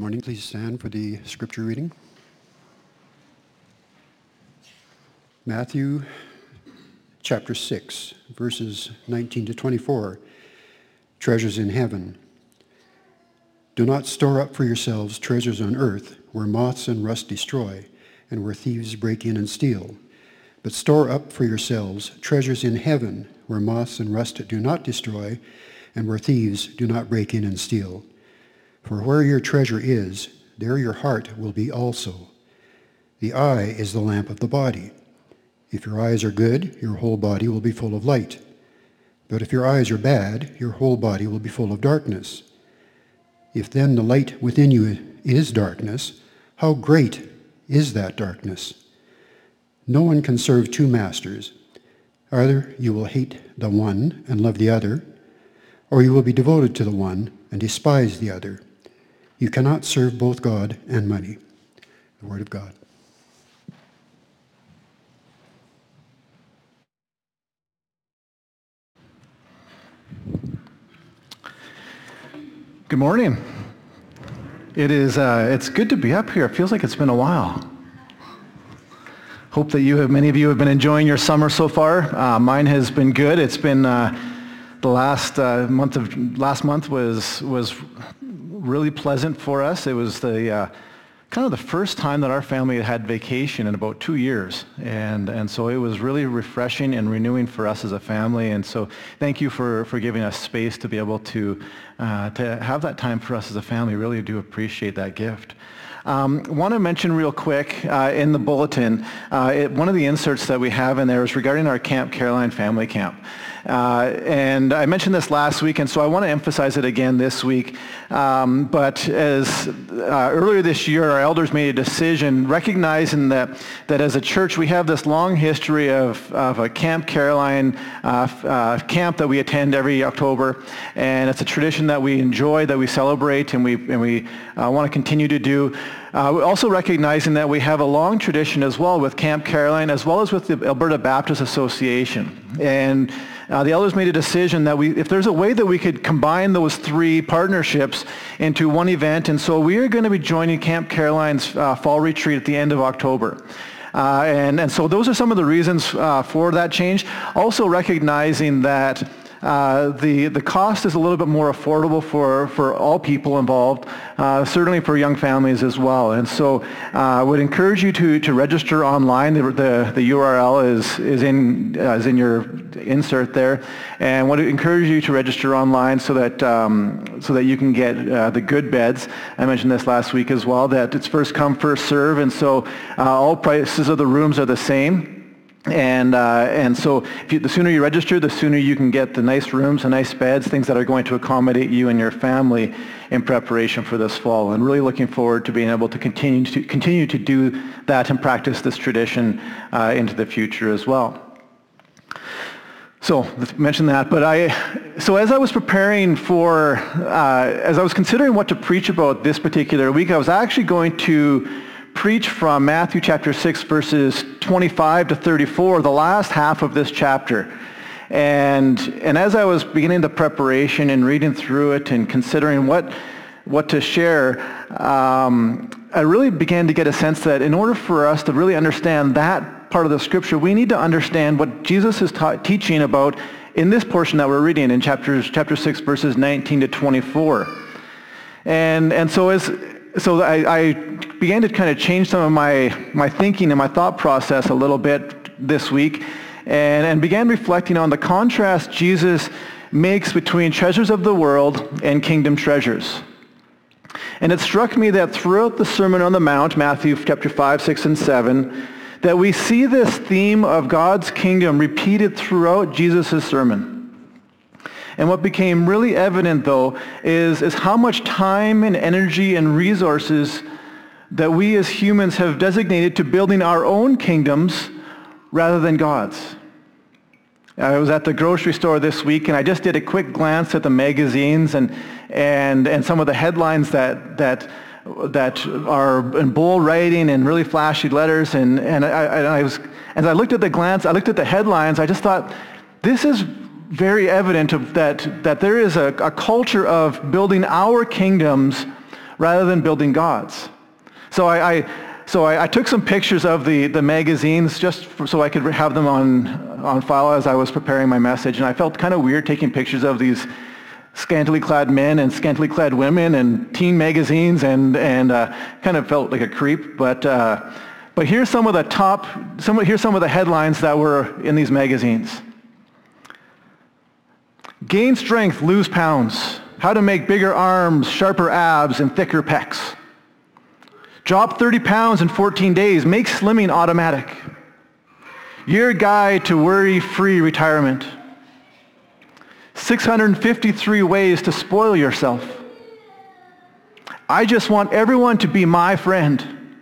Morning, please stand for the scripture reading. Matthew chapter 6, verses 19 to 24. Treasures in heaven. Do not store up for yourselves treasures on earth where moths and rust destroy and where thieves break in and steal. But store up for yourselves treasures in heaven where moths and rust do not destroy and where thieves do not break in and steal. For where your treasure is, there your heart will be also. The eye is the lamp of the body. If your eyes are good, your whole body will be full of light. But if your eyes are bad, your whole body will be full of darkness. If then the light within you is darkness, how great is that darkness? No one can serve two masters. Either you will hate the one and love the other, or you will be devoted to the one and despise the other. You cannot serve both God and money. The Word of God. Good morning. It is, uh, it's good to be up here. It feels like it's been a while. Hope that you have, many of you have been enjoying your summer so far. Uh, mine has been good. It's been, uh, the last uh, month of, last month was, was really pleasant for us. It was the uh, kind of the first time that our family had had vacation in about two years. And, and so it was really refreshing and renewing for us as a family. And so thank you for, for giving us space to be able to, uh, to have that time for us as a family. Really do appreciate that gift. Um, want to mention real quick uh, in the bulletin, uh, it, one of the inserts that we have in there is regarding our Camp Caroline Family Camp. Uh, and I mentioned this last week, and so I want to emphasize it again this week. Um, but as uh, earlier this year, our elders made a decision recognizing that, that as a church, we have this long history of, of a Camp Caroline uh, uh camp that we attend every October. And it's a tradition that we enjoy, that we celebrate, and we, and we uh, want to continue to do. Uh, also recognizing that we have a long tradition as well with Camp Caroline as well as with the Alberta Baptist Association. And uh, the elders made a decision that we, if there's a way that we could combine those three partnerships into one event, and so we are going to be joining Camp Caroline's uh, fall retreat at the end of October. Uh, and, and so those are some of the reasons uh, for that change. Also recognizing that uh, the, the cost is a little bit more affordable for, for all people involved, uh, certainly for young families as well. And so uh, I would encourage you to, to register online. The, the, the URL is, is, in, uh, is in your insert there. And would encourage you to register online so that, um, so that you can get uh, the good beds. I mentioned this last week as well, that it's first come, first serve. And so all prices of the rooms are the same. And, uh, and so you, the sooner you register, the sooner you can get the nice rooms and nice beds, things that are going to accommodate you and your family in preparation for this fall. And really looking forward to being able to continue to, continue to do that and practice this tradition uh, into the future as well. So mention that. But I, so as I was preparing for, uh, as I was considering what to preach about this particular week, I was actually going to preach from Matthew chapter 6, verses 25 to 34, the last half of this chapter. And, and as I was beginning the preparation and reading through it and considering what, what to share, um, I really began to get a sense that in order for us to really understand that part of the scripture, we need to understand what Jesus is ta- teaching about in this portion that we're reading in chapters, chapter 6, verses 19 to 24. And, and so as, so I, I, began to kind of change some of my, my thinking and my thought process a little bit this week and, and began reflecting on the contrast Jesus makes between treasures of the world and kingdom treasures. And it struck me that throughout the Sermon on the Mount, Matthew chapter 5, 6, and 7, that we see this theme of God's kingdom repeated throughout Jesus' sermon. And what became really evident, though, is, is how much time and energy and resources that we as humans have designated to building our own kingdoms rather than God's. I was at the grocery store this week and I just did a quick glance at the magazines and, and, and some of the headlines that, that, that are in bold writing and really flashy letters. And, and I, I was, as I looked at the glance, I looked at the headlines, I just thought, this is very evident of that, that there is a, a culture of building our kingdoms rather than building gods. So I, I so I, I, took some pictures of the, the magazines just for, so I could have them on, on file as I was preparing my message. And I felt kind of weird taking pictures of these scantily clad men and scantily clad women and teen magazines and, and uh, kind of felt like a creep. But, uh, but here's some of the top, some, here's some of the headlines that were in these magazines. Gain strength, lose pounds. How to make bigger arms, sharper abs, and thicker pecs. Drop 30 pounds in 14 days. Make slimming automatic. Your guide to worry-free retirement. 653 ways to spoil yourself. I just want everyone to be my friend.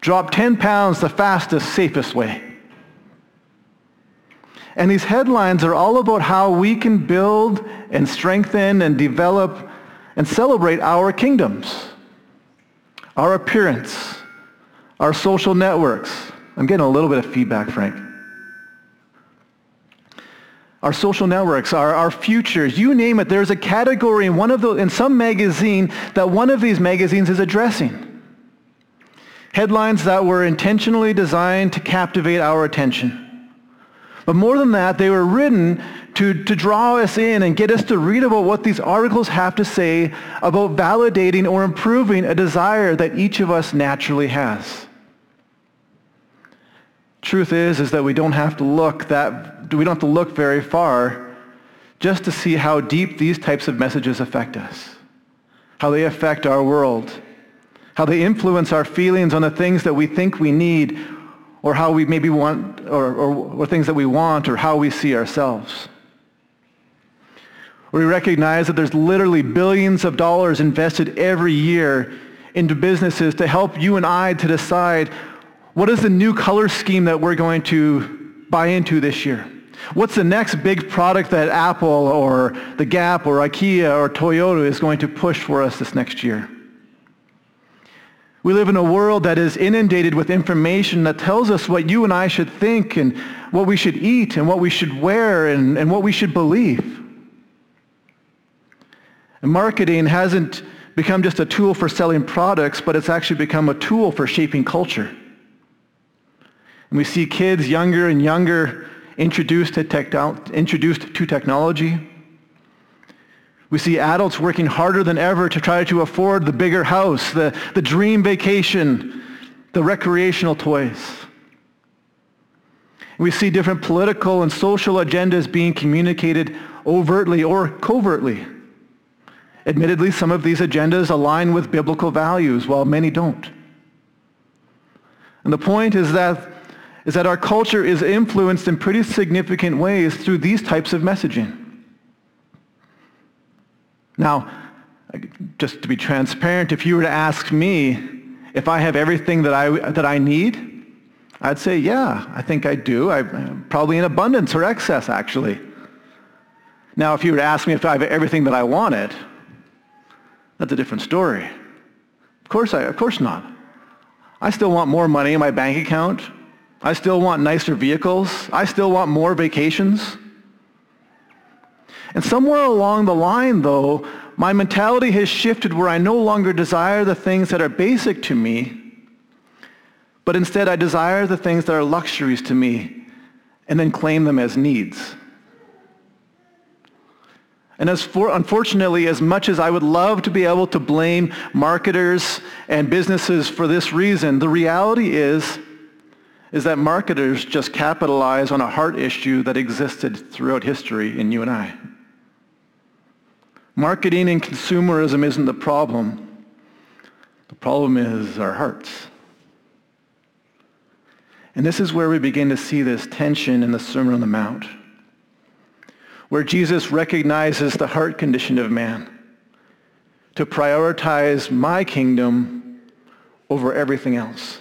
Drop 10 pounds the fastest, safest way. And these headlines are all about how we can build and strengthen and develop and celebrate our kingdoms our appearance, our social networks. I'm getting a little bit of feedback, Frank. Our social networks, our, our futures, you name it. There's a category in one of the, in some magazine that one of these magazines is addressing. Headlines that were intentionally designed to captivate our attention. But more than that, they were written to, to draw us in and get us to read about what these articles have to say about validating or improving a desire that each of us naturally has. Truth is, is that we don't have to look that, we don't have to look very far just to see how deep these types of messages affect us, how they affect our world, how they influence our feelings on the things that we think we need or how we maybe want, or, or, or things that we want, or how we see ourselves. We recognize that there's literally billions of dollars invested every year into businesses to help you and I to decide what is the new color scheme that we're going to buy into this year? What's the next big product that Apple or the Gap or IKEA or Toyota is going to push for us this next year? We live in a world that is inundated with information that tells us what you and I should think and what we should eat and what we should wear and, and what we should believe. And marketing hasn't become just a tool for selling products, but it's actually become a tool for shaping culture. And we see kids younger and younger introduced to, tech, introduced to technology, we see adults working harder than ever to try to afford the bigger house, the, the dream vacation, the recreational toys. We see different political and social agendas being communicated overtly or covertly. Admittedly, some of these agendas align with biblical values, while many don't. And the point is that, is that our culture is influenced in pretty significant ways through these types of messaging. Now, just to be transparent, if you were to ask me if I have everything that I, that I need, I'd say, yeah, I think I do. I, probably in abundance or excess, actually. Now, if you were to ask me if I have everything that I wanted, that's a different story. Of course, I, of course not. I still want more money in my bank account. I still want nicer vehicles. I still want more vacations. And somewhere along the line, though, my mentality has shifted where I no longer desire the things that are basic to me, but instead I desire the things that are luxuries to me and then claim them as needs. And as for, unfortunately, as much as I would love to be able to blame marketers and businesses for this reason, the reality is, is that marketers just capitalize on a heart issue that existed throughout history in you and I. Marketing and consumerism isn't the problem. The problem is our hearts. And this is where we begin to see this tension in the Sermon on the Mount, where Jesus recognizes the heart condition of man to prioritize my kingdom over everything else.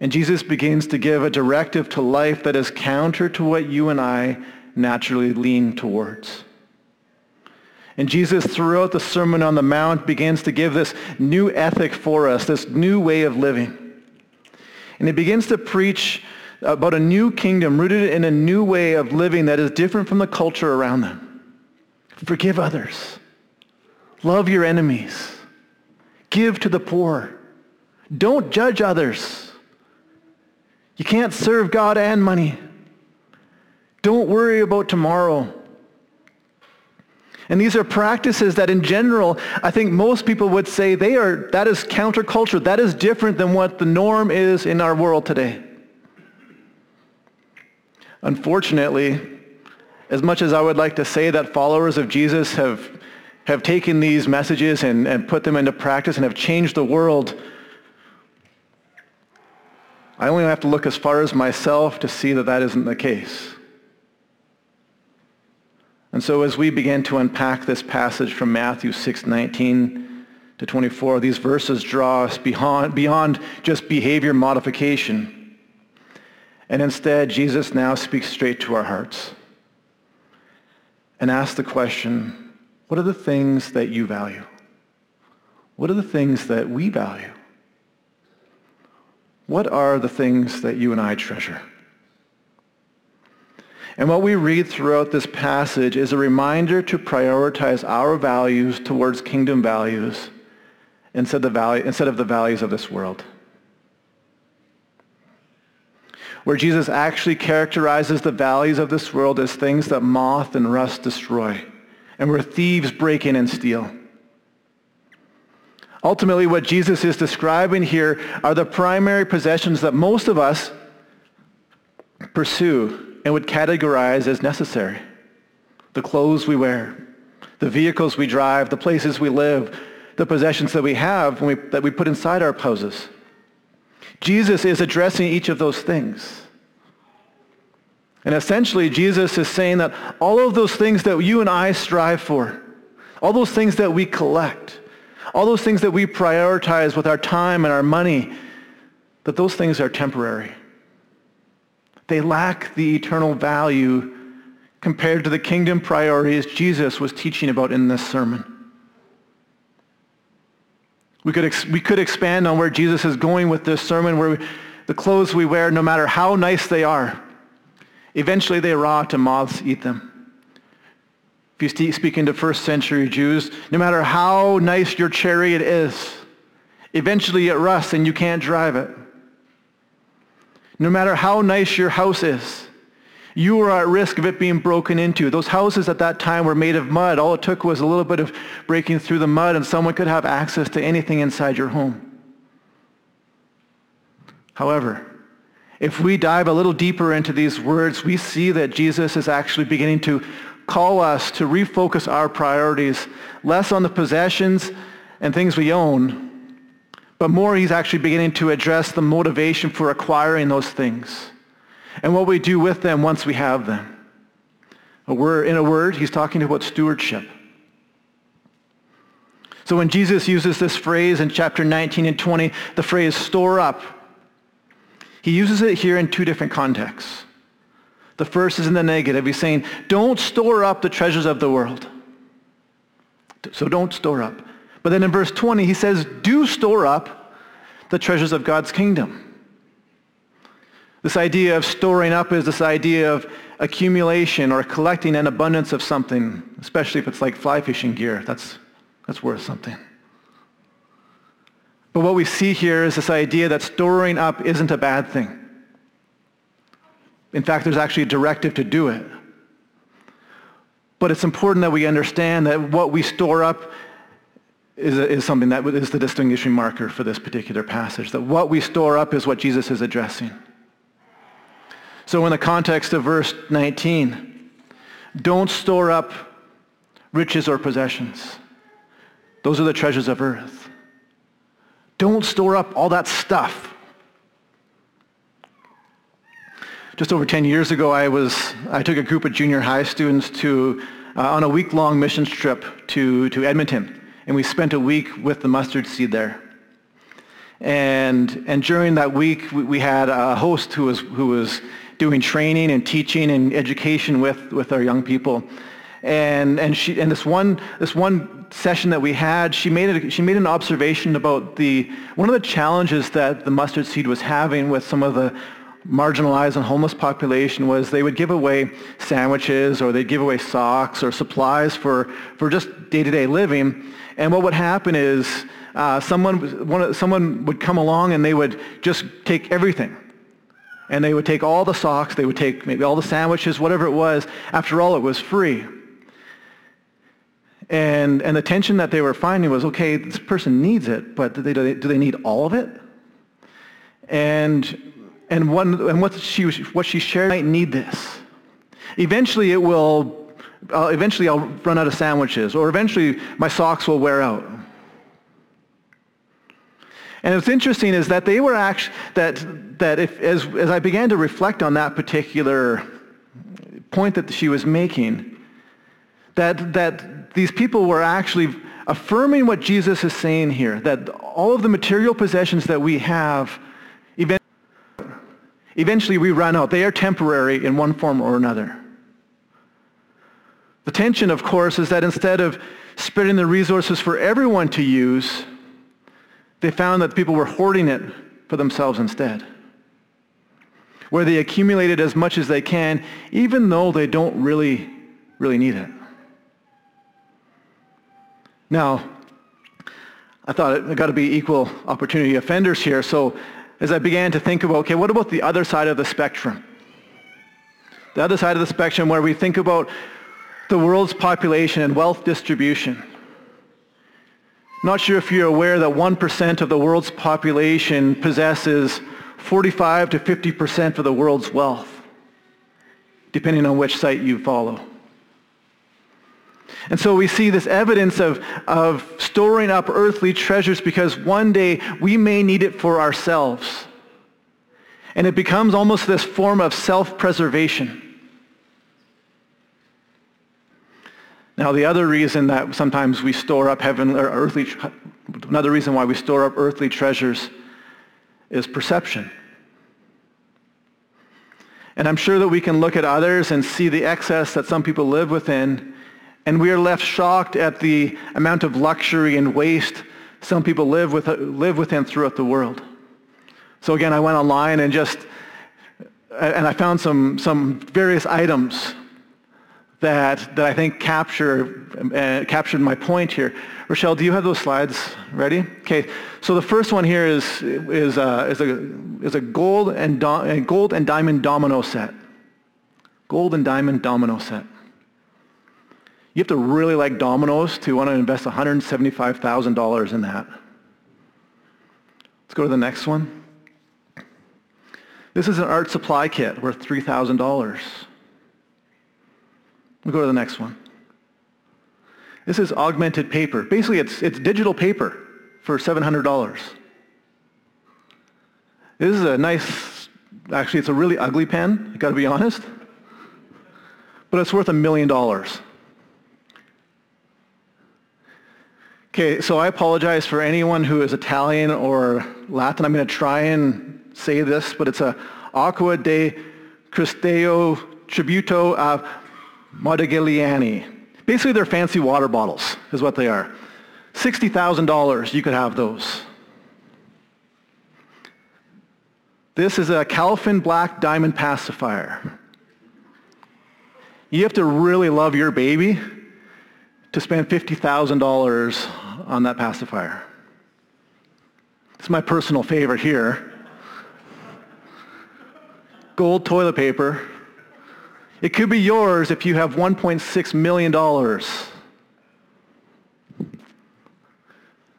And Jesus begins to give a directive to life that is counter to what you and I naturally lean towards. And Jesus, throughout the Sermon on the Mount, begins to give this new ethic for us, this new way of living. And he begins to preach about a new kingdom rooted in a new way of living that is different from the culture around them. Forgive others. Love your enemies. Give to the poor. Don't judge others. You can't serve God and money. Don't worry about tomorrow. And these are practices that in general, I think most people would say they are, that is counterculture. That is different than what the norm is in our world today. Unfortunately, as much as I would like to say that followers of Jesus have, have taken these messages and, and put them into practice and have changed the world, I only have to look as far as myself to see that that isn't the case. And so as we begin to unpack this passage from Matthew 6, 19 to 24, these verses draw us beyond, beyond just behavior modification. And instead, Jesus now speaks straight to our hearts and asks the question, what are the things that you value? What are the things that we value? What are the things that you and I treasure? And what we read throughout this passage is a reminder to prioritize our values towards kingdom values instead of, the values of this world. Where Jesus actually characterizes the values of this world as things that moth and rust destroy, and where thieves break in and steal. Ultimately, what Jesus is describing here are the primary possessions that most of us pursue and would categorize as necessary. The clothes we wear, the vehicles we drive, the places we live, the possessions that we have we, that we put inside our poses. Jesus is addressing each of those things. And essentially, Jesus is saying that all of those things that you and I strive for, all those things that we collect, all those things that we prioritize with our time and our money, that those things are temporary. They lack the eternal value compared to the kingdom priorities Jesus was teaching about in this sermon. We could, ex- we could expand on where Jesus is going with this sermon, where we, the clothes we wear, no matter how nice they are, eventually they rot and moths eat them. If you speak into first century Jews, no matter how nice your chariot is, eventually it rusts and you can't drive it. No matter how nice your house is, you are at risk of it being broken into. Those houses at that time were made of mud. All it took was a little bit of breaking through the mud and someone could have access to anything inside your home. However, if we dive a little deeper into these words, we see that Jesus is actually beginning to call us to refocus our priorities less on the possessions and things we own but more, he's actually beginning to address the motivation for acquiring those things and what we do with them once we have them. In a word, he's talking about stewardship. So when Jesus uses this phrase in chapter 19 and 20, the phrase store up, he uses it here in two different contexts. The first is in the negative. He's saying, don't store up the treasures of the world. So don't store up. But then in verse 20, he says, do store up the treasures of God's kingdom. This idea of storing up is this idea of accumulation or collecting an abundance of something, especially if it's like fly fishing gear. That's, that's worth something. But what we see here is this idea that storing up isn't a bad thing. In fact, there's actually a directive to do it. But it's important that we understand that what we store up is, is something that is the distinguishing marker for this particular passage, that what we store up is what Jesus is addressing. So in the context of verse 19, don't store up riches or possessions. Those are the treasures of earth. Don't store up all that stuff. Just over 10 years ago, I, was, I took a group of junior high students to, uh, on a week-long missions trip to, to Edmonton and we spent a week with the mustard seed there. And, and during that week, we had a host who was, who was doing training and teaching and education with, with our young people. And, and, she, and this, one, this one session that we had, she made, it, she made an observation about the, one of the challenges that the mustard seed was having with some of the marginalized and homeless population was they would give away sandwiches or they'd give away socks or supplies for, for just day-to-day living. And what would happen is uh, someone, one, someone would come along and they would just take everything. And they would take all the socks, they would take maybe all the sandwiches, whatever it was. After all, it was free. And, and the tension that they were finding was, okay, this person needs it, but do they, do they need all of it? And, and, one, and what, she, what she shared, might need this. Eventually it will, uh, eventually I'll run out of sandwiches, or eventually my socks will wear out. And what's interesting is that they were actually, that, that if, as, as I began to reflect on that particular point that she was making, that, that these people were actually affirming what Jesus is saying here, that all of the material possessions that we have, eventually we run out. They are temporary in one form or another. The tension, of course, is that instead of spreading the resources for everyone to use, they found that people were hoarding it for themselves instead, where they accumulated as much as they can, even though they don't really, really need it. Now, I thought it got to be equal opportunity offenders here, so as I began to think about, okay, what about the other side of the spectrum? The other side of the spectrum where we think about the world's population and wealth distribution. Not sure if you're aware that 1% of the world's population possesses 45 to 50% of the world's wealth, depending on which site you follow. And so we see this evidence of, of storing up earthly treasures because one day we may need it for ourselves. And it becomes almost this form of self-preservation. Now, the other reason that sometimes we store up heavenly or earthly, another reason why we store up earthly treasures is perception. And I'm sure that we can look at others and see the excess that some people live within, and we are left shocked at the amount of luxury and waste some people live, with, live within throughout the world. So again, I went online and just, and I found some, some various items that, that I think capture, uh, captured my point here. Rochelle, do you have those slides ready? Okay, so the first one here is, is, uh, is, a, is a gold and, do, gold and diamond domino set. Gold and diamond domino set. You have to really like dominoes to want to invest $175,000 in that. Let's go to the next one. This is an art supply kit worth $3,000. We'll go to the next one. This is augmented paper. Basically, it's, it's digital paper for $700. This is a nice, actually, it's a really ugly pen, i got to be honest. But it's worth a million dollars. Okay, so I apologize for anyone who is Italian or Latin. I'm going to try and say this, but it's a Acqua de Cristeo Tributo uh, Modigliani. Basically, they're fancy water bottles, is what they are. $60,000, you could have those. This is a Calfin Black Diamond Pacifier. You have to really love your baby to spend $50,000 on that pacifier. It's my personal favorite here. Gold toilet paper, it could be yours if you have $1.6 million.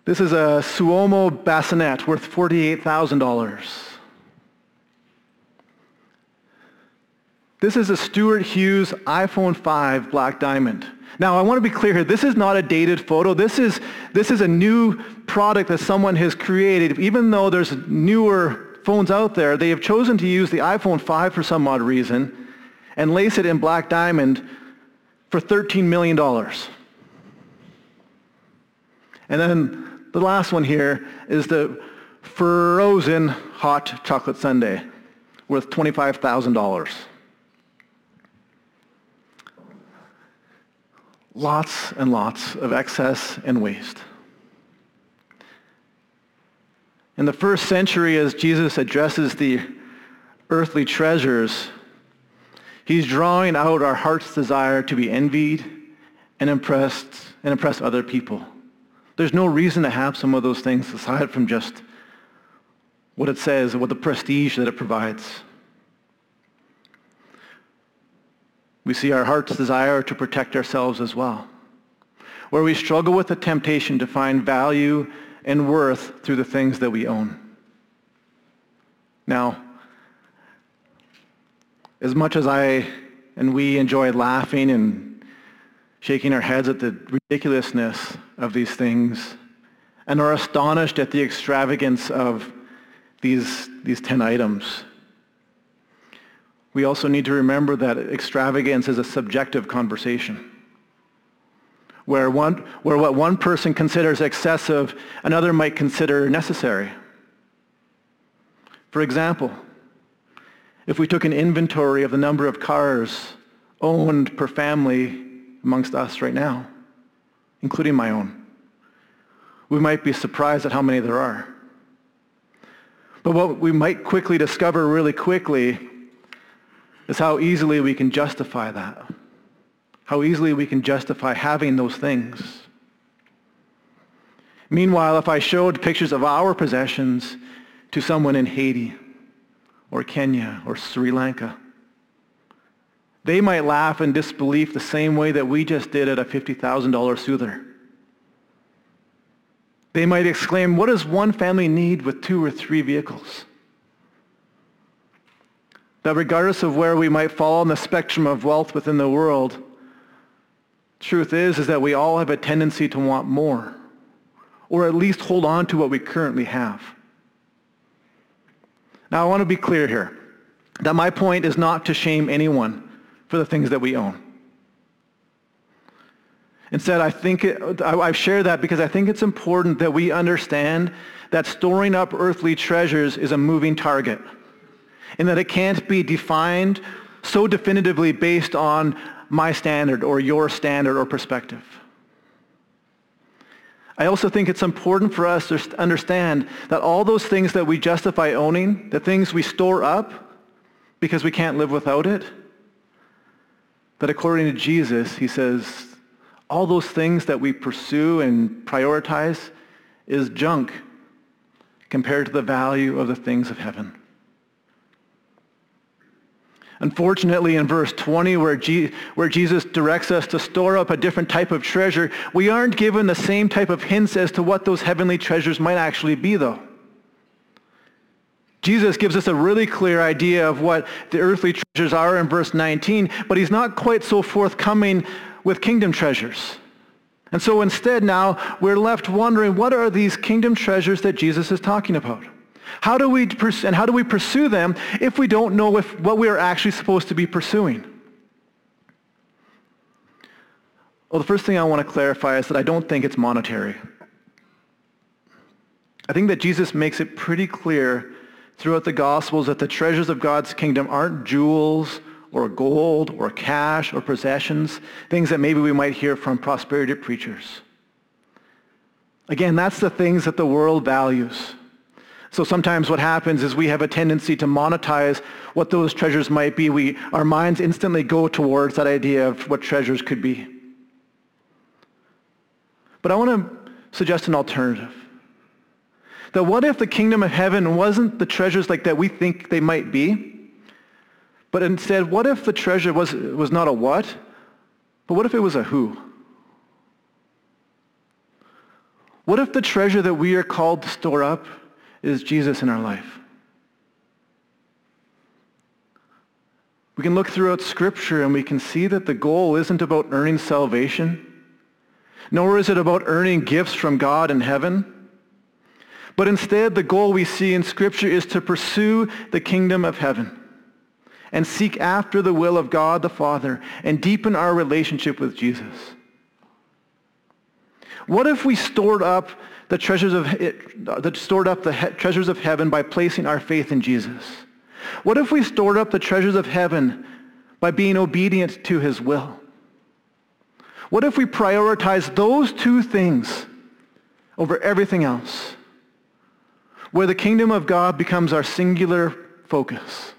This is a Suommo bassinet worth $48,000. This is a Stuart Hughes iPhone 5 Black Diamond. Now, I want to be clear here. This is not a dated photo. This is, this is a new product that someone has created. Even though there's newer phones out there, they have chosen to use the iPhone 5 for some odd reason and lace it in black diamond for $13 million. And then the last one here is the frozen hot chocolate sundae worth $25,000. Lots and lots of excess and waste. In the first century, as Jesus addresses the earthly treasures, he's drawing out our heart's desire to be envied and impressed and impress other people. There's no reason to have some of those things aside from just what it says and what the prestige that it provides. We see our heart's desire to protect ourselves as well, where we struggle with the temptation to find value and worth through the things that we own. Now, as much as I and we enjoy laughing and shaking our heads at the ridiculousness of these things and are astonished at the extravagance of these, these 10 items, we also need to remember that extravagance is a subjective conversation. Where, one, where what one person considers excessive, another might consider necessary. For example, if we took an inventory of the number of cars owned per family amongst us right now, including my own, we might be surprised at how many there are. But what we might quickly discover really quickly is how easily we can justify that. How easily we can justify having those things. Meanwhile, if I showed pictures of our possessions to someone in Haiti or Kenya or Sri Lanka, they might laugh in disbelief the same way that we just did at a $50,000 soother. They might exclaim, what does one family need with two or three vehicles? That regardless of where we might fall on the spectrum of wealth within the world, truth is, is that we all have a tendency to want more, or at least hold on to what we currently have. Now I want to be clear here, that my point is not to shame anyone for the things that we own. Instead, I think it, I, share that because I think it's important that we understand that storing up earthly treasures is a moving target and that it can't be defined so definitively based on my standard or your standard or perspective. I also think it's important for us to understand that all those things that we justify owning, the things we store up because we can't live without it, that according to Jesus, he says, all those things that we pursue and prioritize is junk compared to the value of the things of heaven. Unfortunately, in verse 20, where, where Jesus directs us to store up a different type of treasure, we aren't given the same type of hints as to what those heavenly treasures might actually be, though. Jesus gives us a really clear idea of what the earthly treasures are in verse 19, but he's not quite so forthcoming with kingdom treasures. And so instead now we're left wondering what are these kingdom treasures that Jesus is talking about? How do we pers- and how do we pursue them if we don't know if what we are actually supposed to be pursuing? Well, the first thing I want to clarify is that I don't think it's monetary. I think that Jesus makes it pretty clear throughout the Gospels that the treasures of God's kingdom aren't jewels or gold or cash or possessions, things that maybe we might hear from prosperity preachers. Again, that's the things that the world values. So sometimes what happens is we have a tendency to monetize what those treasures might be. We, our minds instantly go towards that idea of what treasures could be. But I want to suggest an alternative. That what if the kingdom of heaven wasn't the treasures like that we think they might be, but instead, what if the treasure was, was not a what, but what if it was a who? What if the treasure that we are called to store up is Jesus in our life. We can look throughout Scripture and we can see that the goal isn't about earning salvation, nor is it about earning gifts from God in heaven. But instead, the goal we see in Scripture is to pursue the kingdom of heaven and seek after the will of God the Father and deepen our relationship with Jesus. What if we stored up the treasures of that stored up the he- treasures of heaven by placing our faith in Jesus? What if we stored up the treasures of heaven by being obedient to his will? What if we prioritize those two things over everything else? Where the kingdom of God becomes our singular focus.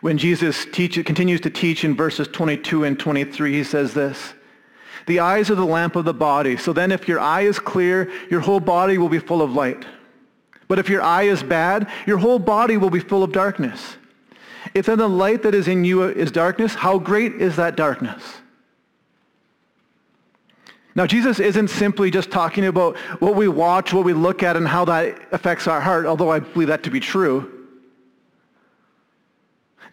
When Jesus teach, continues to teach in verses 22 and 23, he says this, the eyes are the lamp of the body. So then if your eye is clear, your whole body will be full of light. But if your eye is bad, your whole body will be full of darkness. If then the light that is in you is darkness, how great is that darkness? Now, Jesus isn't simply just talking about what we watch, what we look at, and how that affects our heart, although I believe that to be true.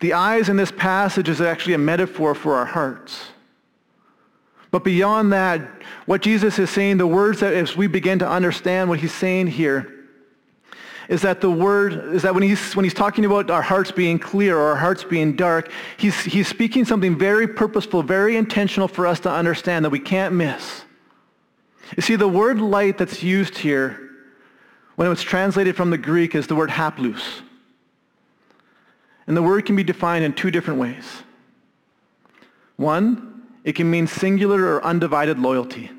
The eyes in this passage is actually a metaphor for our hearts. But beyond that, what Jesus is saying, the words that as we begin to understand what he's saying here, is that the word, is that when he's, when he's talking about our hearts being clear or our hearts being dark, he's, he's speaking something very purposeful, very intentional for us to understand that we can't miss. You see, the word light that's used here, when it's translated from the Greek, is the word haplous. And the word can be defined in two different ways. One, it can mean singular or undivided loyalty.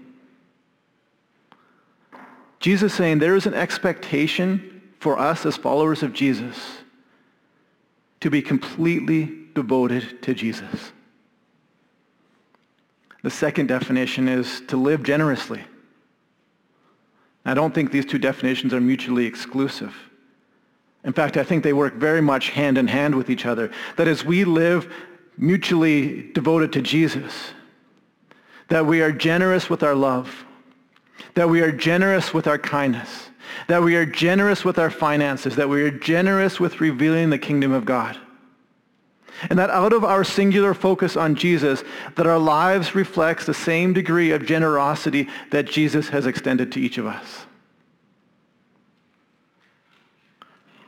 Jesus saying there is an expectation for us as followers of Jesus to be completely devoted to Jesus. The second definition is to live generously. I don't think these two definitions are mutually exclusive. In fact, I think they work very much hand in hand with each other. That as we live mutually devoted to Jesus, that we are generous with our love, that we are generous with our kindness, that we are generous with our finances, that we are generous with revealing the kingdom of God. And that out of our singular focus on Jesus, that our lives reflects the same degree of generosity that Jesus has extended to each of us.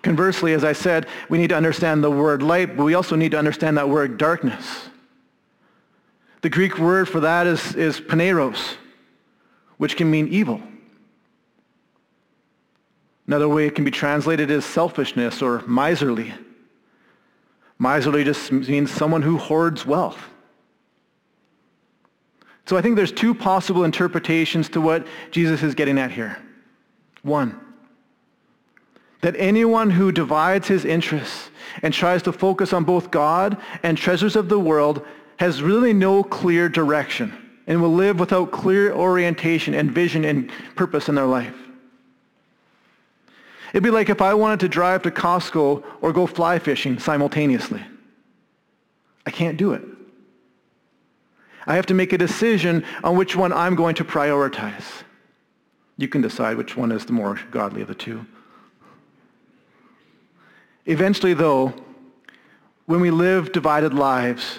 Conversely, as I said, we need to understand the word light, but we also need to understand that word darkness. The Greek word for that is, is paneros, which can mean evil. Another way it can be translated is selfishness or miserly. Miserly just means someone who hoards wealth. So I think there's two possible interpretations to what Jesus is getting at here. One, that anyone who divides his interests and tries to focus on both God and treasures of the world has really no clear direction and will live without clear orientation and vision and purpose in their life. It'd be like if I wanted to drive to Costco or go fly fishing simultaneously. I can't do it. I have to make a decision on which one I'm going to prioritize. You can decide which one is the more godly of the two. Eventually, though, when we live divided lives,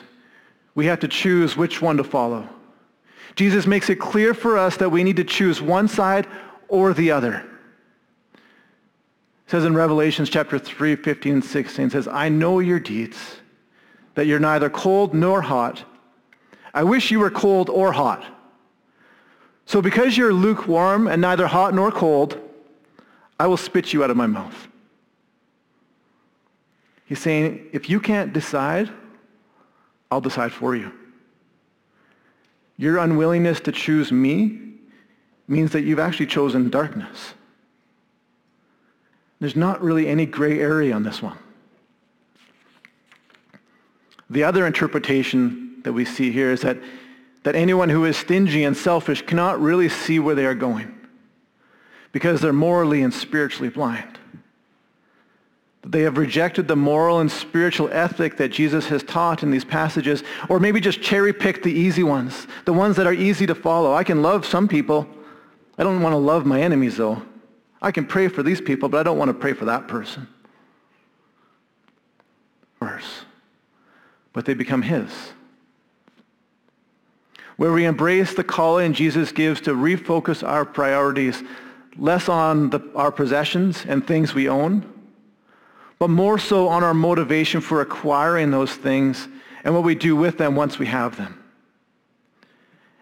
we have to choose which one to follow. Jesus makes it clear for us that we need to choose one side or the other. It says in Revelations chapter 3, 15 and 16, says, I know your deeds, that you're neither cold nor hot. I wish you were cold or hot. So because you're lukewarm and neither hot nor cold, I will spit you out of my mouth. He's saying, if you can't decide, I'll decide for you. Your unwillingness to choose me means that you've actually chosen darkness. There's not really any gray area on this one. The other interpretation that we see here is that, that anyone who is stingy and selfish cannot really see where they are going because they're morally and spiritually blind. They have rejected the moral and spiritual ethic that Jesus has taught in these passages, or maybe just cherry picked the easy ones, the ones that are easy to follow. I can love some people. I don't want to love my enemies, though. I can pray for these people, but I don't want to pray for that person. Worse. But they become his. Where we embrace the calling Jesus gives to refocus our priorities less on the, our possessions and things we own, but more so on our motivation for acquiring those things and what we do with them once we have them.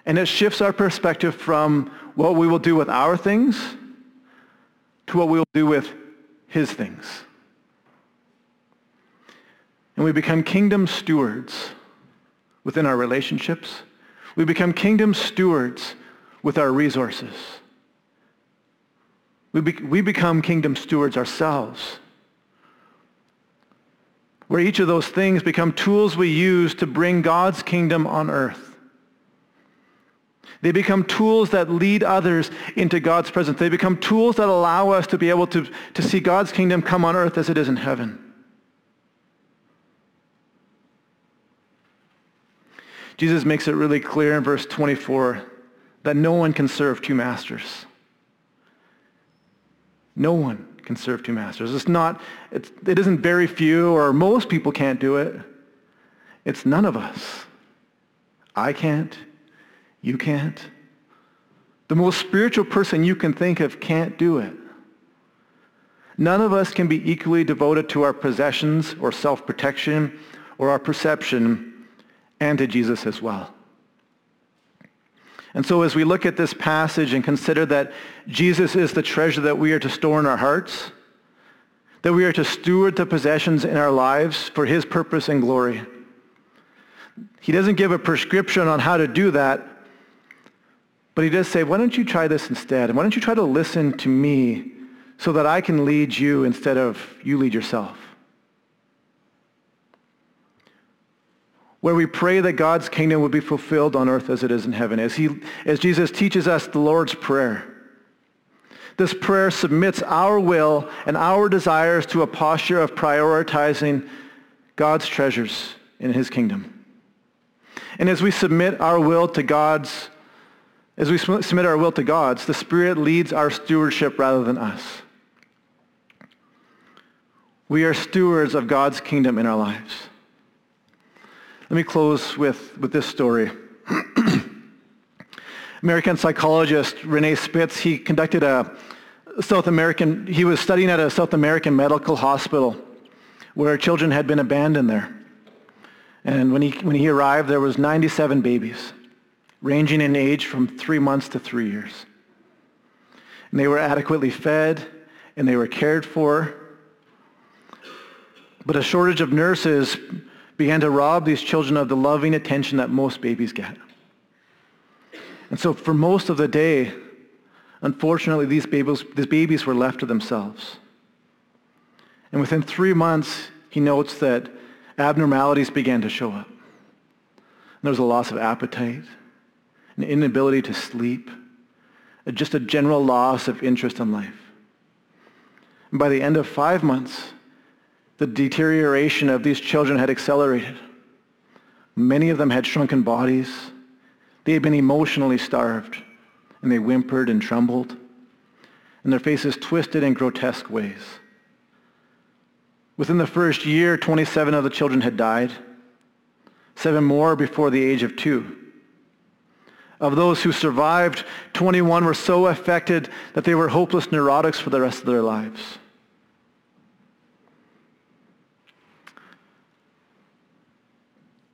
And it shifts our perspective from what we will do with our things to what we will do with his things. And we become kingdom stewards within our relationships. We become kingdom stewards with our resources. We, be- we become kingdom stewards ourselves where each of those things become tools we use to bring God's kingdom on earth. They become tools that lead others into God's presence. They become tools that allow us to be able to, to see God's kingdom come on earth as it is in heaven. Jesus makes it really clear in verse 24 that no one can serve two masters. No one can serve two masters. It's not, it's, it isn't very few or most people can't do it. It's none of us. I can't. You can't. The most spiritual person you can think of can't do it. None of us can be equally devoted to our possessions or self-protection or our perception and to Jesus as well. And so as we look at this passage and consider that Jesus is the treasure that we are to store in our hearts, that we are to steward the possessions in our lives for his purpose and glory. He doesn't give a prescription on how to do that, but he does say, why don't you try this instead? And why don't you try to listen to me so that I can lead you instead of you lead yourself? Where we pray that God's kingdom would be fulfilled on earth as it is in heaven, as, he, as Jesus teaches us the Lord's Prayer. This prayer submits our will and our desires to a posture of prioritizing God's treasures in his kingdom. And as we submit our will to God's, as we submit our will to God's, the Spirit leads our stewardship rather than us. We are stewards of God's kingdom in our lives. Let me close with, with this story. American psychologist Rene Spitz, he conducted a South American, he was studying at a South American medical hospital where children had been abandoned there. And when he, when he arrived, there was 97 babies, ranging in age from three months to three years. And they were adequately fed and they were cared for. But a shortage of nurses began to rob these children of the loving attention that most babies get. And so for most of the day, unfortunately, these babies, these babies were left to themselves. And within three months, he notes that abnormalities began to show up. And there was a loss of appetite, an inability to sleep, just a general loss of interest in life. And by the end of five months, the deterioration of these children had accelerated. Many of them had shrunken bodies. They had been emotionally starved, and they whimpered and trembled, and their faces twisted in grotesque ways. Within the first year, 27 of the children had died, seven more before the age of two. Of those who survived, 21 were so affected that they were hopeless neurotics for the rest of their lives.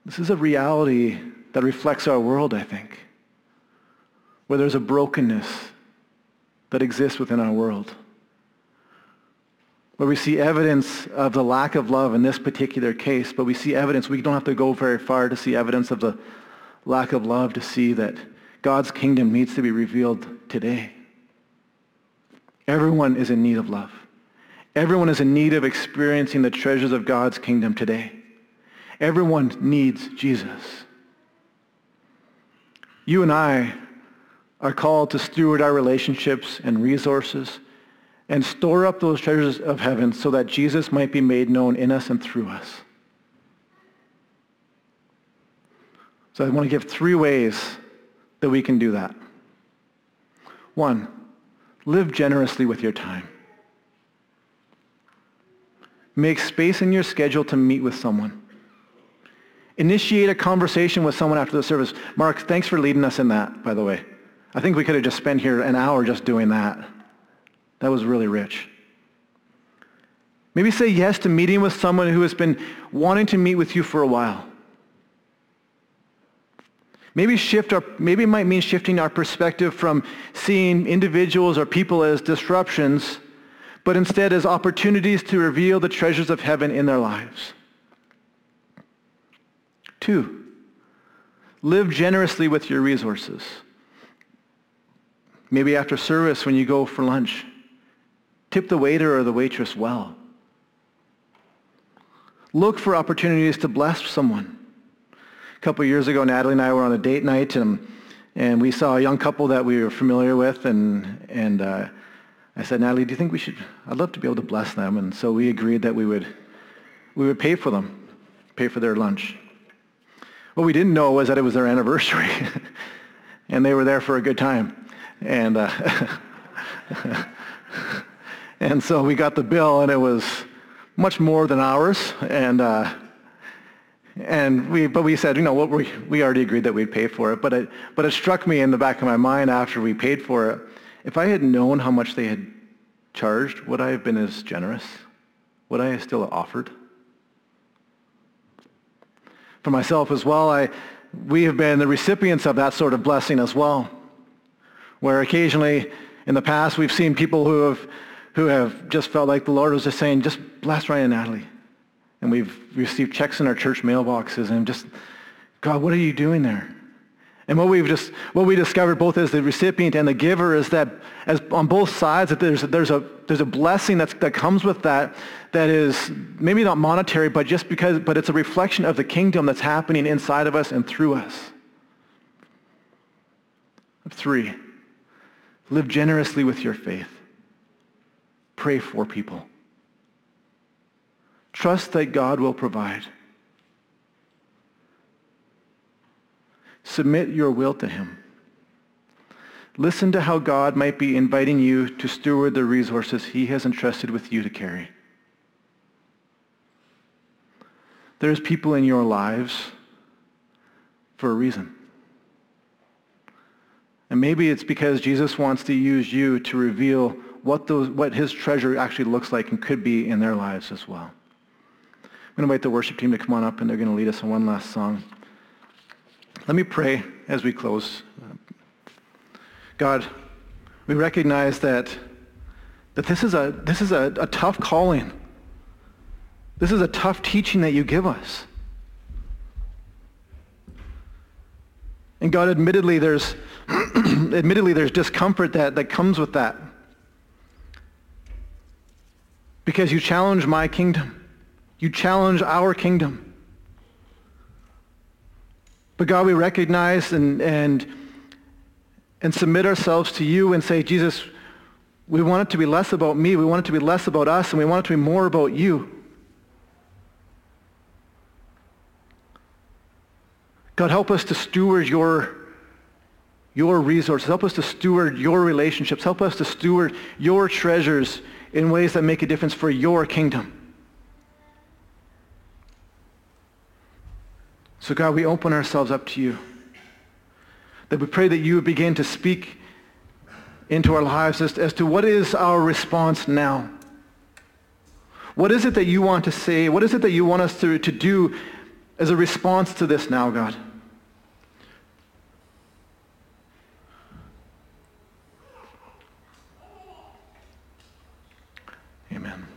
This is a reality that reflects our world, I think, where there's a brokenness that exists within our world, where we see evidence of the lack of love in this particular case, but we see evidence, we don't have to go very far to see evidence of the lack of love to see that God's kingdom needs to be revealed today. Everyone is in need of love. Everyone is in need of experiencing the treasures of God's kingdom today. Everyone needs Jesus. You and I are called to steward our relationships and resources and store up those treasures of heaven so that Jesus might be made known in us and through us. So I want to give three ways that we can do that. One, live generously with your time. Make space in your schedule to meet with someone. Initiate a conversation with someone after the service. Mark, thanks for leading us in that, by the way. I think we could have just spent here an hour just doing that. That was really rich. Maybe say yes to meeting with someone who has been wanting to meet with you for a while. Maybe shift our, maybe it might mean shifting our perspective from seeing individuals or people as disruptions, but instead as opportunities to reveal the treasures of heaven in their lives. Two, live generously with your resources. Maybe after service when you go for lunch, tip the waiter or the waitress well. Look for opportunities to bless someone. A couple years ago, Natalie and I were on a date night, and, and we saw a young couple that we were familiar with, and, and uh, I said, Natalie, do you think we should, I'd love to be able to bless them. And so we agreed that we would, we would pay for them, pay for their lunch. What we didn't know was that it was their anniversary, and they were there for a good time. And, uh, and so we got the bill, and it was much more than ours. And, uh, and we, but we said, you know, what we, we already agreed that we'd pay for it. But it, but it struck me in the back of my mind after we paid for it, if I had known how much they had charged, would I have been as generous? Would I have still offered? For myself as well, I, we have been the recipients of that sort of blessing as well, where occasionally in the past we've seen people who have, who have just felt like the Lord was just saying, just bless Ryan and Natalie. And we've received checks in our church mailboxes and just, God, what are you doing there? And what we've just what we discovered both as the recipient and the giver is that as on both sides that there's there's a there's a blessing that's, that comes with that that is maybe not monetary but just because but it's a reflection of the kingdom that's happening inside of us and through us. Three, live generously with your faith. Pray for people. Trust that God will provide. Submit your will to him. Listen to how God might be inviting you to steward the resources he has entrusted with you to carry. There's people in your lives for a reason. And maybe it's because Jesus wants to use you to reveal what, those, what his treasure actually looks like and could be in their lives as well. I'm going to invite the worship team to come on up and they're going to lead us in one last song. Let me pray as we close. God, we recognize that, that this is, a, this is a, a tough calling. This is a tough teaching that you give us. And God, admittedly, there's, admittedly, there's discomfort that, that comes with that. Because you challenge my kingdom. You challenge our kingdom. But God, we recognize and, and, and submit ourselves to you and say, Jesus, we want it to be less about me. We want it to be less about us, and we want it to be more about you. God, help us to steward your, your resources. Help us to steward your relationships. Help us to steward your treasures in ways that make a difference for your kingdom. So, God, we open ourselves up to you. That we pray that you would begin to speak into our lives as, as to what is our response now. What is it that you want to say? What is it that you want us to, to do as a response to this now, God? Amen.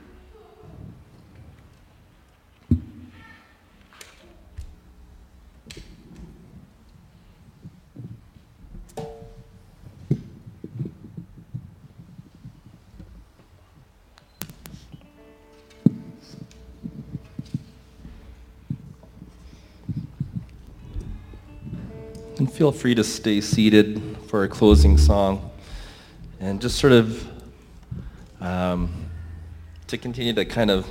And feel free to stay seated for a closing song and just sort of um, to continue to kind of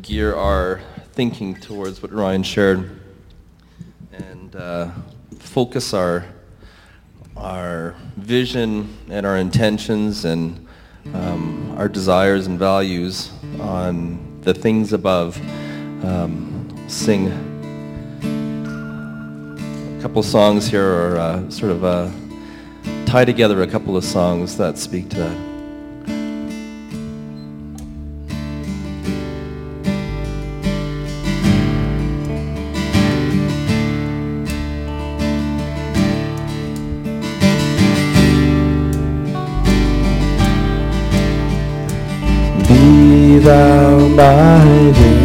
gear our thinking towards what Ryan shared and uh, focus our our vision and our intentions and um, our desires and values on the things above. Um, sing couple songs here are uh, sort of uh, tie together a couple of songs that speak to that. Be thou my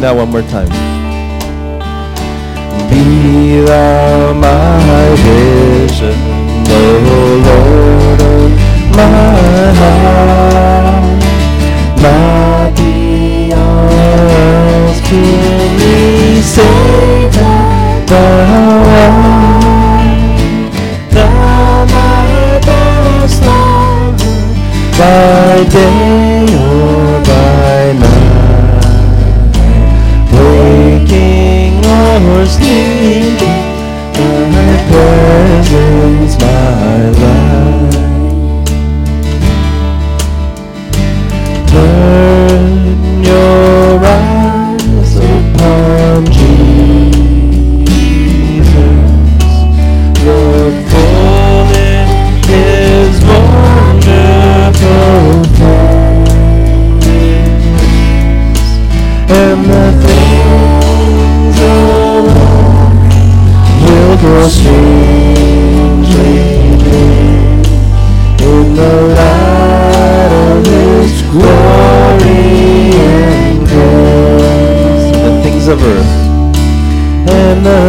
sing that one more time. Be thou my vision, O Lord of my heart, not the else to me, Satan, thou art, thou lover, by day waking or sleeping, thy presence my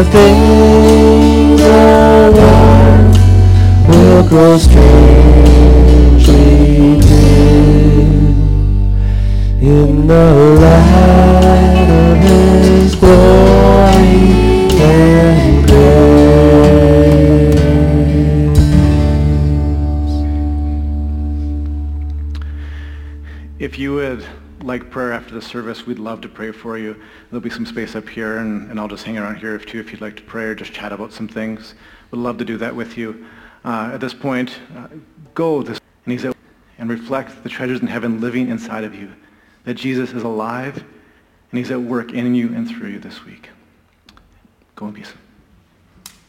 And love to pray for you. There'll be some space up here, and, and I'll just hang around here if too if you'd like to pray or just chat about some things. We'd love to do that with you. Uh, at this point, uh, go this and and reflect the treasures in heaven living inside of you. That Jesus is alive and he's at work in you and through you this week. Go in peace.